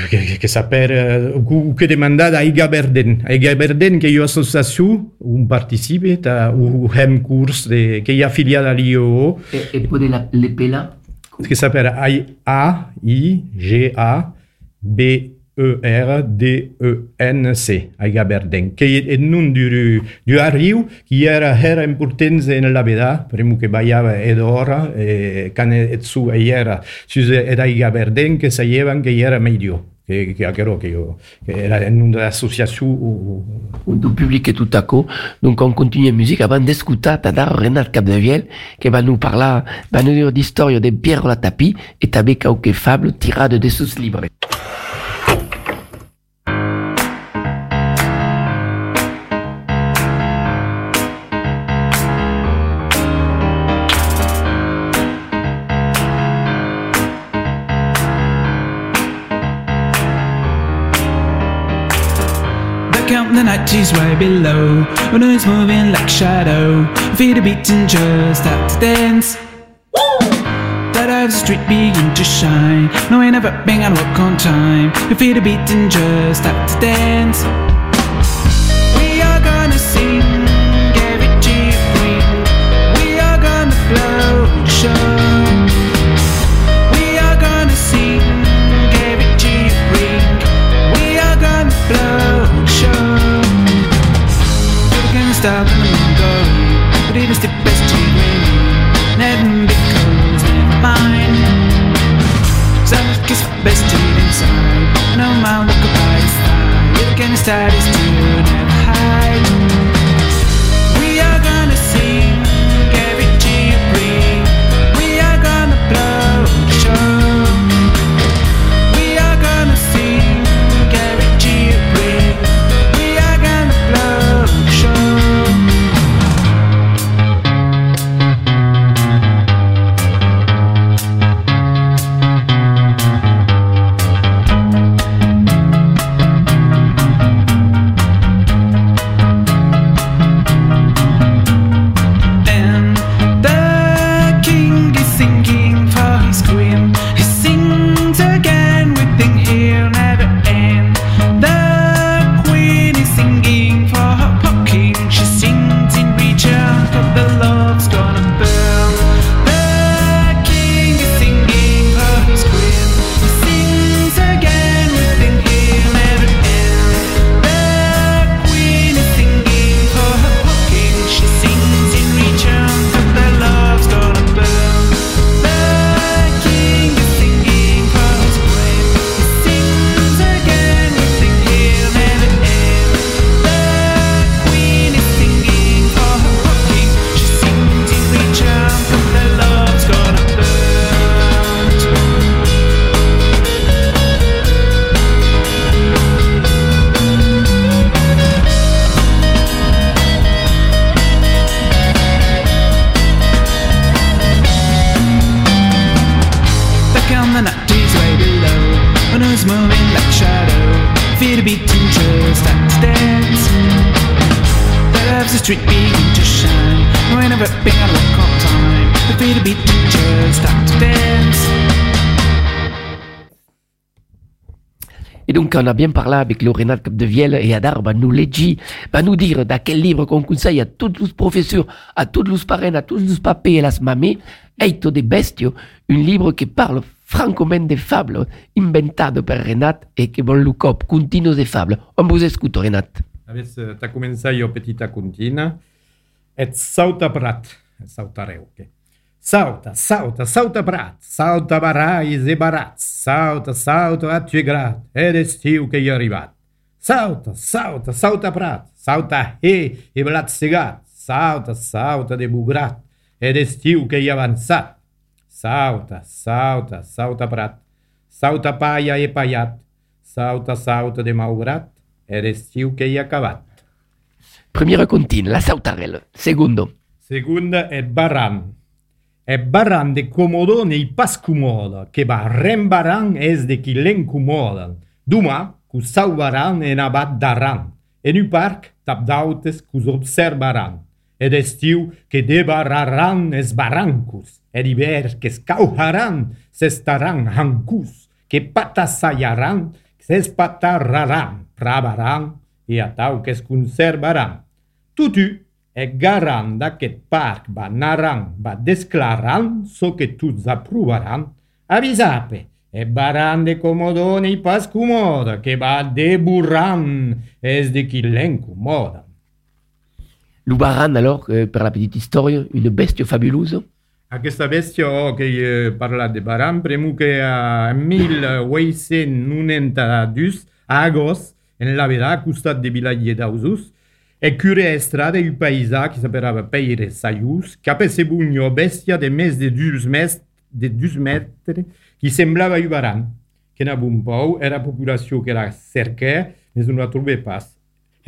che, che sapere uh, che demandare a Iga Berden. A Iga Berden che io associazione un participe ta un hem curs de, che è affiliata all'IO Et, et pour la, l'épée là che sapere A I G A B E R D E N C a Iga Berden che è non du du arrivo che era era importanza nella vita prima che baiava ed ora e cane e su e era era Iga Berden che sapevano che era meglio che che che che io che era in un'associazione ou du public et tout à coup. Donc on continue la musique avant d'escutar Tadar Renat Capdeviel qui va nous parler, va nous dire d'histoire de Pierre la Tapie et també quelques fables tirades de sus libres. The 90s way below. When it's moving like shadow Feet are beating just out to dance. That eyes the street begin to shine. No ain't never been on work on time. Your feet are beating just out to dance. We are gonna sing second status to Et donc, on a bien parlé avec le Renat Capdeviel et Adar, va nous légir, va nous dire dans quel livre qu'on conseille à toutes les professeurs, à toutes les parents, à tous les papés et las mamées, Eito de Bestio, un livre qui parle francoment des fables inventées par Renat et qui vol le cop continu des fables. On vous écoute, Renat. Avesse ta començar io petita contina et sauta prat, sauta reu. Okay. Sauta, sauta, sauta prat, sauta barrais e barats, sauta, sauta a tu grat, ed estiu que hi ha arribat. Sauta, sauta, sauta prat, sauta he e blat segat, sauta, sauta de bugrat, ed estiu que hi ha avançat. Sauta, sauta, sauta prat, sauta paia e paiat, sauta, sauta de maugrat, ed estiu hi ha acabat. Primera continua, la sautarella. Segundo. Segunda è Baran. e barran de comodo nei pas cumoda, que barren barran es de qui l'en cumoda. Duma, cu sauvaran en abat daran, en u parc tap d'autes cus observaran. Ed estiu que debarraran es barrancus, ed iber que scaujaran s'estaran hancus, que patasallaran s'espatarraran, pravaran, e atau que es conservaran. Tutu! E garan d'aquest parc va naran, va desclaran so que tuts approvaran, avisape, e baran de comodone i pas comoda, que va deburran es de qui l'incomoda. L'Ubaran, alors, euh, per la petite histoire, une bestia fabulosa. Aquesta bèstia oh, que he parlat de Baran, premu que a 1892, a agost, en la veda, a costat de Vilaller d'Ausus, e cure estrada un paisà que s'aperava Peire Saius, cap a sebugno bèstia de més de 2 metres, de 2 metres, qui semblava un baran, que na bon pou era populació que la cerca, mais non la trobé pas.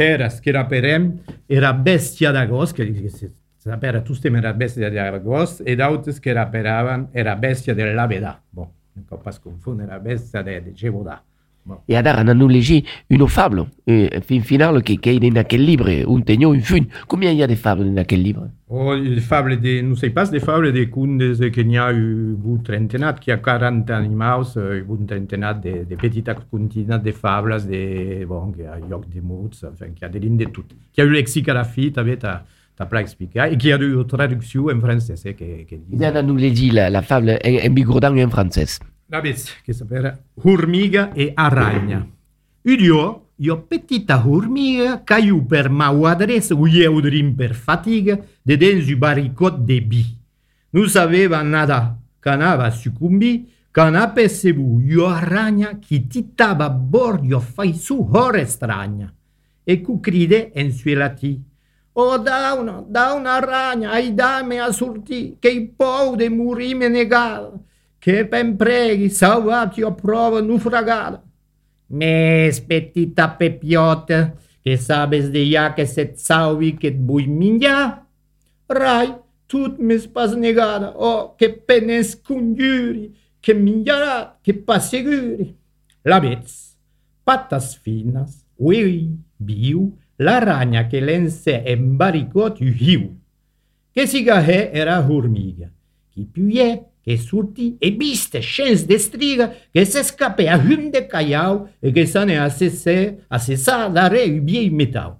Eras que era perem, era bèstia d'agost, que, que se sapera tustem era bèstia d'agost, e d'autres que era peraven era bèstia de la veda. Bon, non cal pas confondre, era bèstia de, de Gevodà. E ara han llegit una fable, eh, fin final, que, que in aquel libre, un tenyó, un fun. Combien hi ha de fables en aquel libre? Oh, les fables de, non sei pas, des fables de contes que n'hi ha eu un trentenat, qui a 40 animals, euh, un trentenat de, de petites continats de fables, de, bon, que a lloc de mots, enfin, qui a de l'in de tot. Qui a eu lexic à la fi, també t'ha t'ha pla explicar, et qui a eu traducció en francès, eh, que, que Hi ha nous llegit la, la fable en, en bigourdan et en francès. La bestia, che sapeva Hormiga e aragna. Udio, io petita hormiga, caiu per mau adresse, uieu drin per fatiga, de dens u baricot de bi. Non sapeva nada, canava succumbi, cana percebu io aragna, chi titava a bord io fai su ore stragna. E cu cride en suelati. Oh, da una, da una aragna, ai dame a sortir, che i pou de morir me negar, che ben preghi, salvati a prova naufragada. Mes petita pepiota, que sabes de ya que se salvi que bui minha. Rai, tut mes pas negada, oh, que penes conjuri, que minha, que passeguri. La vez, patas finas, ui, biu, l'aragna che lense embaricot hiu. Che sigahe era hormiga, qui puie che surti e viste scens de striga che se scape a hum de caiau e che sa ne a sese a sesa dare u biei metau.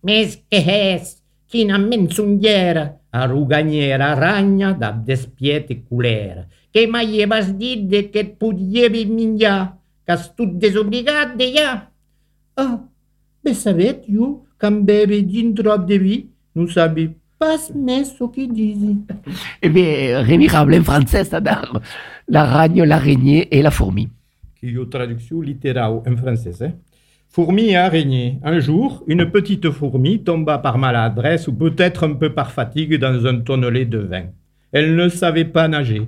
Mes che hes, china menzunghiera, a ruganiera ragna da despiete culera, che mai evas dide che pudievi mingia, cas tu desobligat de ja. Ah, be sabet you, cam bebe din drop de vi, non sabi pas mes so che disi. Eh bien, Rémi Rabelais en français, alors, l'araigne, l'araignée et la fourmi. qui est traduction littérale en français. hein. Fourmi et araignée. Un jour, une petite fourmi tomba par maladresse ou peut-être un peu par fatigue dans un tonnelet de vin. Elle ne savait pas nager.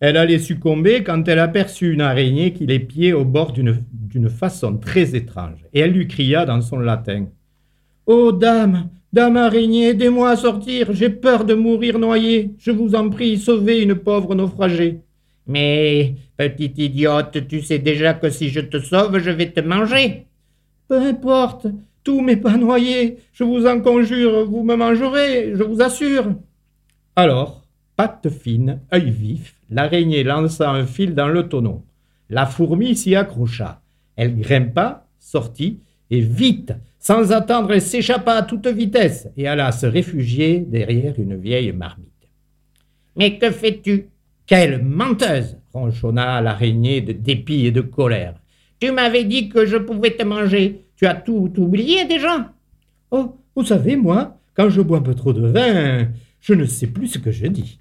Elle allait succomber quand elle aperçut une araignée qui l'épiait au bord d'une d'une façon très étrange. Et elle lui cria dans son latin Oh dame, dame araignée, aidez-moi à sortir, j'ai peur de mourir noyée. Je vous en prie, sauvez une pauvre naufragée. Mais, petite idiote, tu sais déjà que si je te sauve, je vais te manger. Peu importe, tout m'est pas noyé. Je vous en conjure, vous me mangerez, je vous assure. Alors, patte fine, œil vif, l'araignée lança un fil dans le tonneau. La fourmi s'y accrocha. Elle grimpa, sortit, et vite, sans attendre, elle s'échappa à toute vitesse et alla se réfugier derrière une vieille marmite. Mais que fais-tu? Quelle menteuse ronchonna l'araignée de dépit et de colère. Tu m'avais dit que je pouvais te manger. Tu as tout oublié déjà? Oh, vous savez, moi, quand je bois un peu trop de vin, je ne sais plus ce que je dis.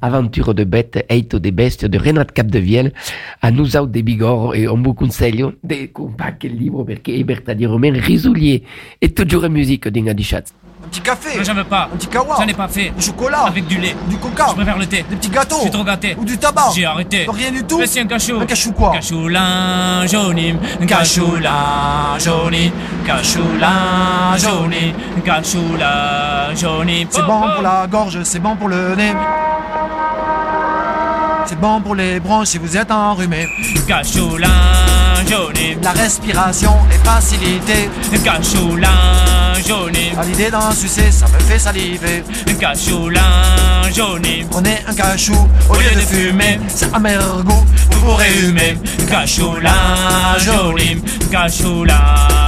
Aventure de bêtes, eito de bestie de Renat Capdevielle, a nous out de Bigorre et on vous conseille de compare quel livre perché è verdaderamente risolier et toujours musique di chat. Un petit café. Non, j'en veux pas. Un petit kawa. J'en ai pas fait. Du chocolat. Avec du lait. Du coca. Je préfère le thé. Des petits gâteaux. Je suis trop gâté. Ou du tabac. J'ai arrêté. Rien du tout. Mais c'est un cachou. Un cachou quoi Cachou lingeonim. Cachou lingeonim. Cachou lingeonim. Cachou lingeonim. C'est bon pour la gorge, c'est bon pour le nez. C'est bon pour les bronches si vous êtes enrhumé. Cachou lingeonim. La respiration est facilitée. Cachou À l'idée d'en sucer, ça me fait saliver. Cachou lingeonim. Prenez un cachou au lieu de fumer. C'est amer goût, vous pourrez humer. Cachou lingeonim. Cachou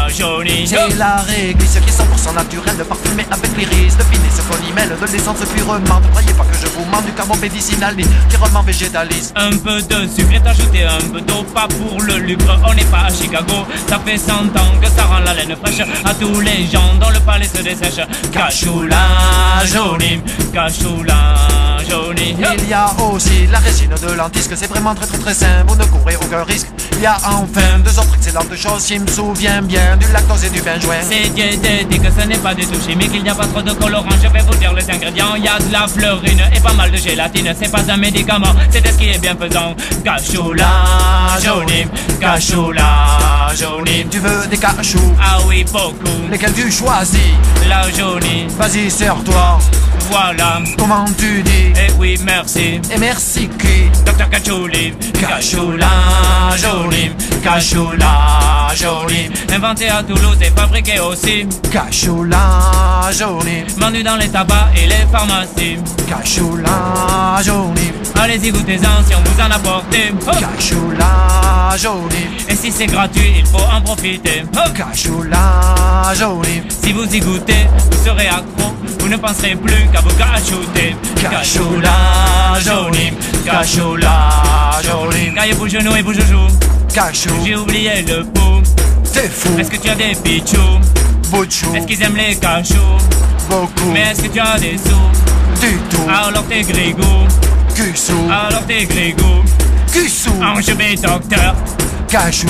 lingeonim. C'est la réglisse qui est 100% naturelle, parfumée avec l'iris, de finesse qu'on y mêle de l'essence purement. Ne croyez pas que je vous mens du carbone médicinal, ni purement végétaliste. Un peu de sucre est ajouté, un peu d'eau, pas pour le lucre. On n'est pas à Chicago, ça fait 100 ans que ça rend la laine fraîche à tous les gens dont le palais se dessèche. Cachou lingeonim. Cachou lingeonim. Il y a aussi la résine de lentisque, c'est vraiment très très très sain, vous ne courez aucun risque. Il y a enfin deux autres excellentes choses, je me souviens bien du lactose et du benjoin. C'est diététique, ce n'est pas du tout chimique, il n'y a pas trop de colorant, je vais vous dire les ingrédients. Il y a de la fleurine et pas mal de gélatine, c'est pas un médicament, c'est ce qui est bien faisant. Cachou lingeonim. Cachou lingeonim. Tu veux des cachous Ah oui, beaucoup. Lesquels tu choisis? Lingeonim. Vas-y, serre-toi. Voilà. Comment tu dis Eh oui, merci. Et merci qui Docteur Cachouli, Cachou lingeonim, Cachou lingeonim. Inventé à Toulouse et fabriqué aussi. Cachou lingeonim. Vendu dans les tabacs et les pharmacies. Cachou lingeonim. Allez-y, goûtez-en si on vous en apporte. Oh. Cachou lingeonim. Et si c'est gratuit, il faut en profiter. Oh. Cachou lingeonim. Si vous y goûtez, vous serez accro. Vous ne penserez plus qu'à vous cachoter. Cachou lingeonim, Cachou lingeonim. Caillez-vous genoux et vous joujou. Cachou. J'ai oublié le pot. T'es fou. Est-ce que tu as des pichous Bouchou. Est-ce qu'ils aiment les cachous Beaucoup. Mais est-ce que tu as des sous? Du tout. Alors t'es grégou. Cussou. Alors t'es grégou. Cussou. Enjebé docteur. Cachou.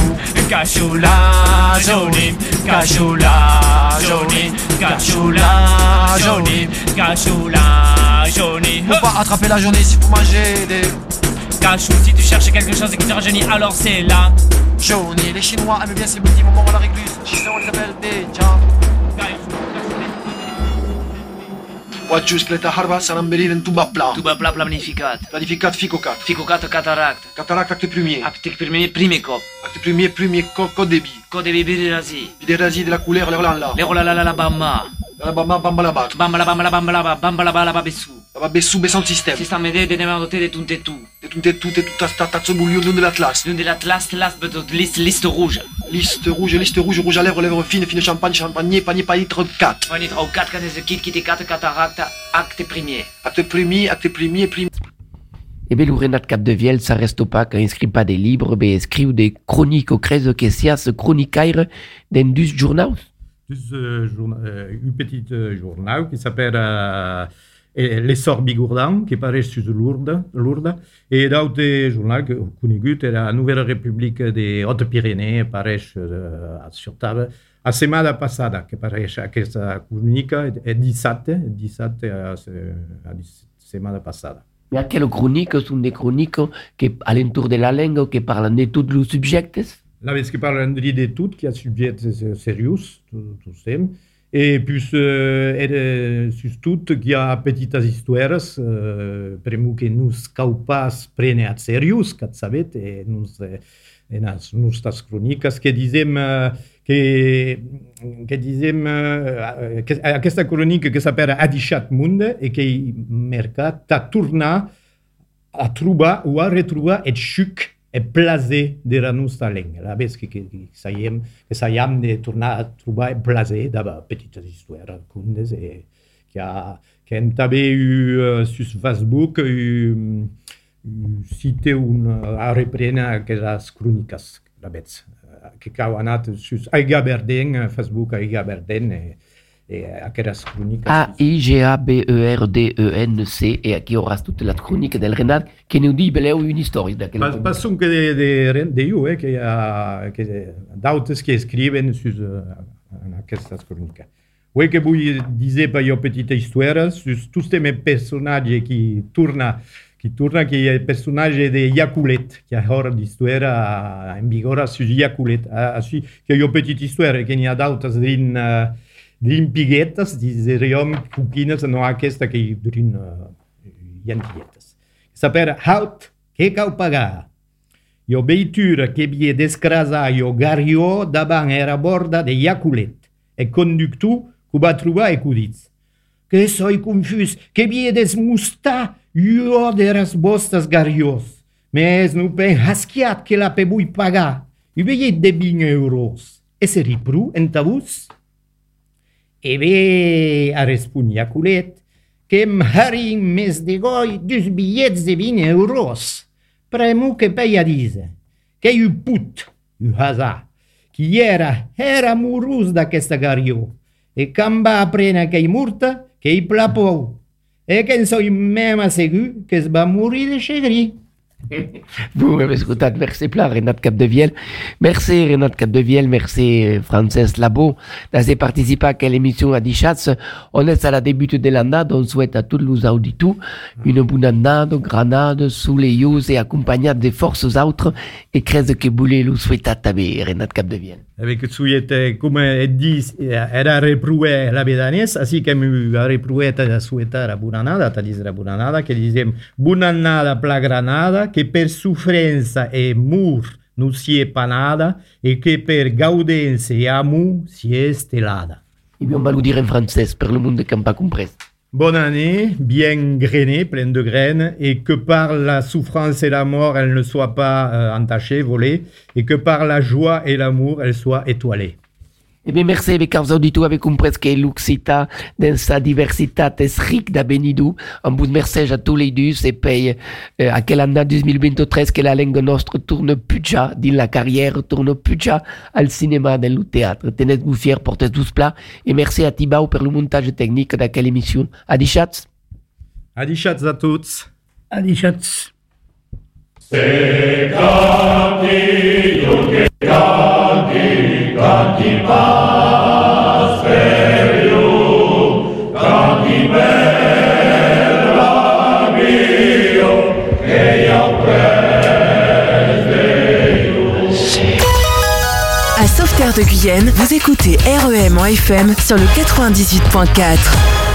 Cachou lingeonim. Cachou lingeonim. Cachou lingeonim. Cachou lingeonim. Faut pas attraper la journée si vous mangez des Cachou, si tu cherches quelque chose qui te rajeunit, alors c'est là. jaunis. Les Chinois aiment bien ces petits moments à la. Chez eux, on les appelle des tiens. Watchus cleta harba saramberir en tuba pla. Tuba pla planificat. Planificat ficocat. Ficocat cataracte. Cataracte acte premier. Acte premier, premier cop. Acte premier, premier co- code débit. Code bibirasi. Bidérasi de la couleur, l'air là. Le rola la la la bamba. La bamba bamba la bat. Bamba la bamba la bamba la ba- bamba la ba la besant système. Sistema de de de tu. Et tout est tout et tout à ta ta bouillon de l'Atlas. De l'Atlas, l'Atlas, betot liste, liste rouge. Liste rouge, liste rouge, rouge à lèvres, lèvres fines, fine champagne, champagne, panier, pas litre 4. On est au 4 quand c'est kit qui te 4 cataracte, acte premier. Acte premier, acte premier, premier. Et bien, le Renat Capdevielle, ça reste pas quand écrit pas des livres, mais écrit des chroniques au crèse que sias chroniquaire d'Indus Journal. Dus, euh, euh, une petite euh, journal qui s'appelle euh, eh, L'essor Bigourdan, qui paraît sur Lourdes. Lourdes. Et vous connaissez, c'est la Nouvelle République des Hautes-Pyrénées, paraît euh, sur table. La semaine passada, che paraît questa comunica, è 17, 17 euh, c'est la semaine passada. Mais à quelles chroniques sont des chroniques qui, à l'entour de la langue, qui parlent de tous les subjets Là, parce que parle de tout, qui a sujet sérieux, tout, tout. Et puis, euh, et, euh, surtout, qu'il y a petites histoires, euh, que nous caupas prene a sérieux, quand savez, et nous, et nas nostres chroniques, que disem, que, que disem, que, aquesta chronique que s'appelle Adichat Monde, et que mercat a tornat a trobar ou a retrobar et xuc plaser de nostra lenga. La vez que, que, que saiem, que saiem de tornar a de petites que, que també eu uh, sur Facebook eu, eu un, a reprendre aquestes cròniques, la veig, uh, que cau anat sur Aiga Facebook Aiga e aquelas crônicas. A-I-G-A-B-E-R-D-E-N-C et qui aura toute la chronique del Renat qui nous dit beleu une histoire Pas, pas sonque de, de, de io, eh, que ha que, d'autres que escriven sus, uh, en aquestes cròniques. Oi que vull dir per jo petita història sus tots els personatges qui torna qui torna que è il personaggio di Yakulet, che ora di storia in vigore su Yakulet. Així que io petita història que n'hi ha d'altres drin, uh, drin piguetes, diríem cuquines, no aquesta que drin uh, llantilletes. Saper haut que cal pagar? Io veitura che vi descrasaio gario davant era borda de Yakulet e conductu cu va trobar cudiz. Que soi confus, que vi desmustar io deras vostras garios. Mes nu pen que la pe bui pagar. I de 20 euros. E se ripru entavus? E E ve a respondia culet que marin mes de goi dus billets de 20 euros. Premu que peia dise que u put, u hasa, qui era, era murus d'aquesta gario, e quan va aprena que i murta, que i plapou, e que en soi mema segur que es va morir de chegrit. Vous m'avez écouté, merci plein Renat Capdevielle. Merci Renat Capdevielle, merci Frances Labo d'avoir participé à quelle émission à Dichatz. On est à la début de l'année, on souhaite à tous les auditeurs une bonne année, granade, sous les yeux et accompagnée des forces autres et crèze que voulez nous souhaiter à Renat Capdevielle. Avec comme elle dit, era reproué la vedanès, ainsi que mi a reproué a souhaiter la bonne année, a dire la bonne année, que disem bonne année pla granada, que per sofrença e mur non si è panada e che per gaudenza e amu si è stellada. Et bien on va le dire en français pour le monde qui n'a pas compris. Bonne année, bien grainée, pleine de graines, et que par la souffrance et la mort, elle ne soit pas euh, entachée, volée, et que par la joie et l'amour, elle soit étoilée. Eh bien, merci avec els auditors avec compris que l'Occità, dans sa diversité, est riche d'abenidu. Un bon merci à tous les deux et puis euh, à quelle année 2023 que la langue nostre tourne puja dans la carrière, tourne puja al cinéma, dans le théâtre. Tenez-vous fiers, portez tous plats et merci à Tibau pour le montage technique de quelle émission. Adichatz. Adichatz à tous. Adichatz. Se de Guyenne, vous écoutez REM en FM sur le 98.4.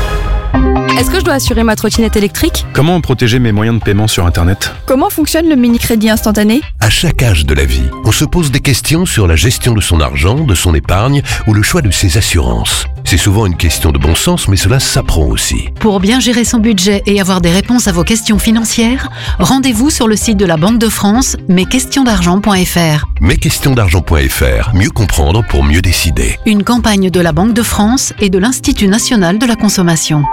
Est-ce que je dois assurer ma trottinette électrique Comment protéger mes moyens de paiement sur Internet Comment fonctionne le mini-crédit instantané À chaque âge de la vie, on se pose des questions sur la gestion de son argent, de son épargne ou le choix de ses assurances. C'est souvent une question de bon sens, mais cela s'apprend aussi. Pour bien gérer son budget et avoir des réponses à vos questions financières, rendez-vous sur le site de la Banque de France, mesquestionsdargent.fr. Mesquestionsdargent.fr, mieux comprendre pour mieux décider. Une campagne de la Banque de France et de l'Institut national de la consommation.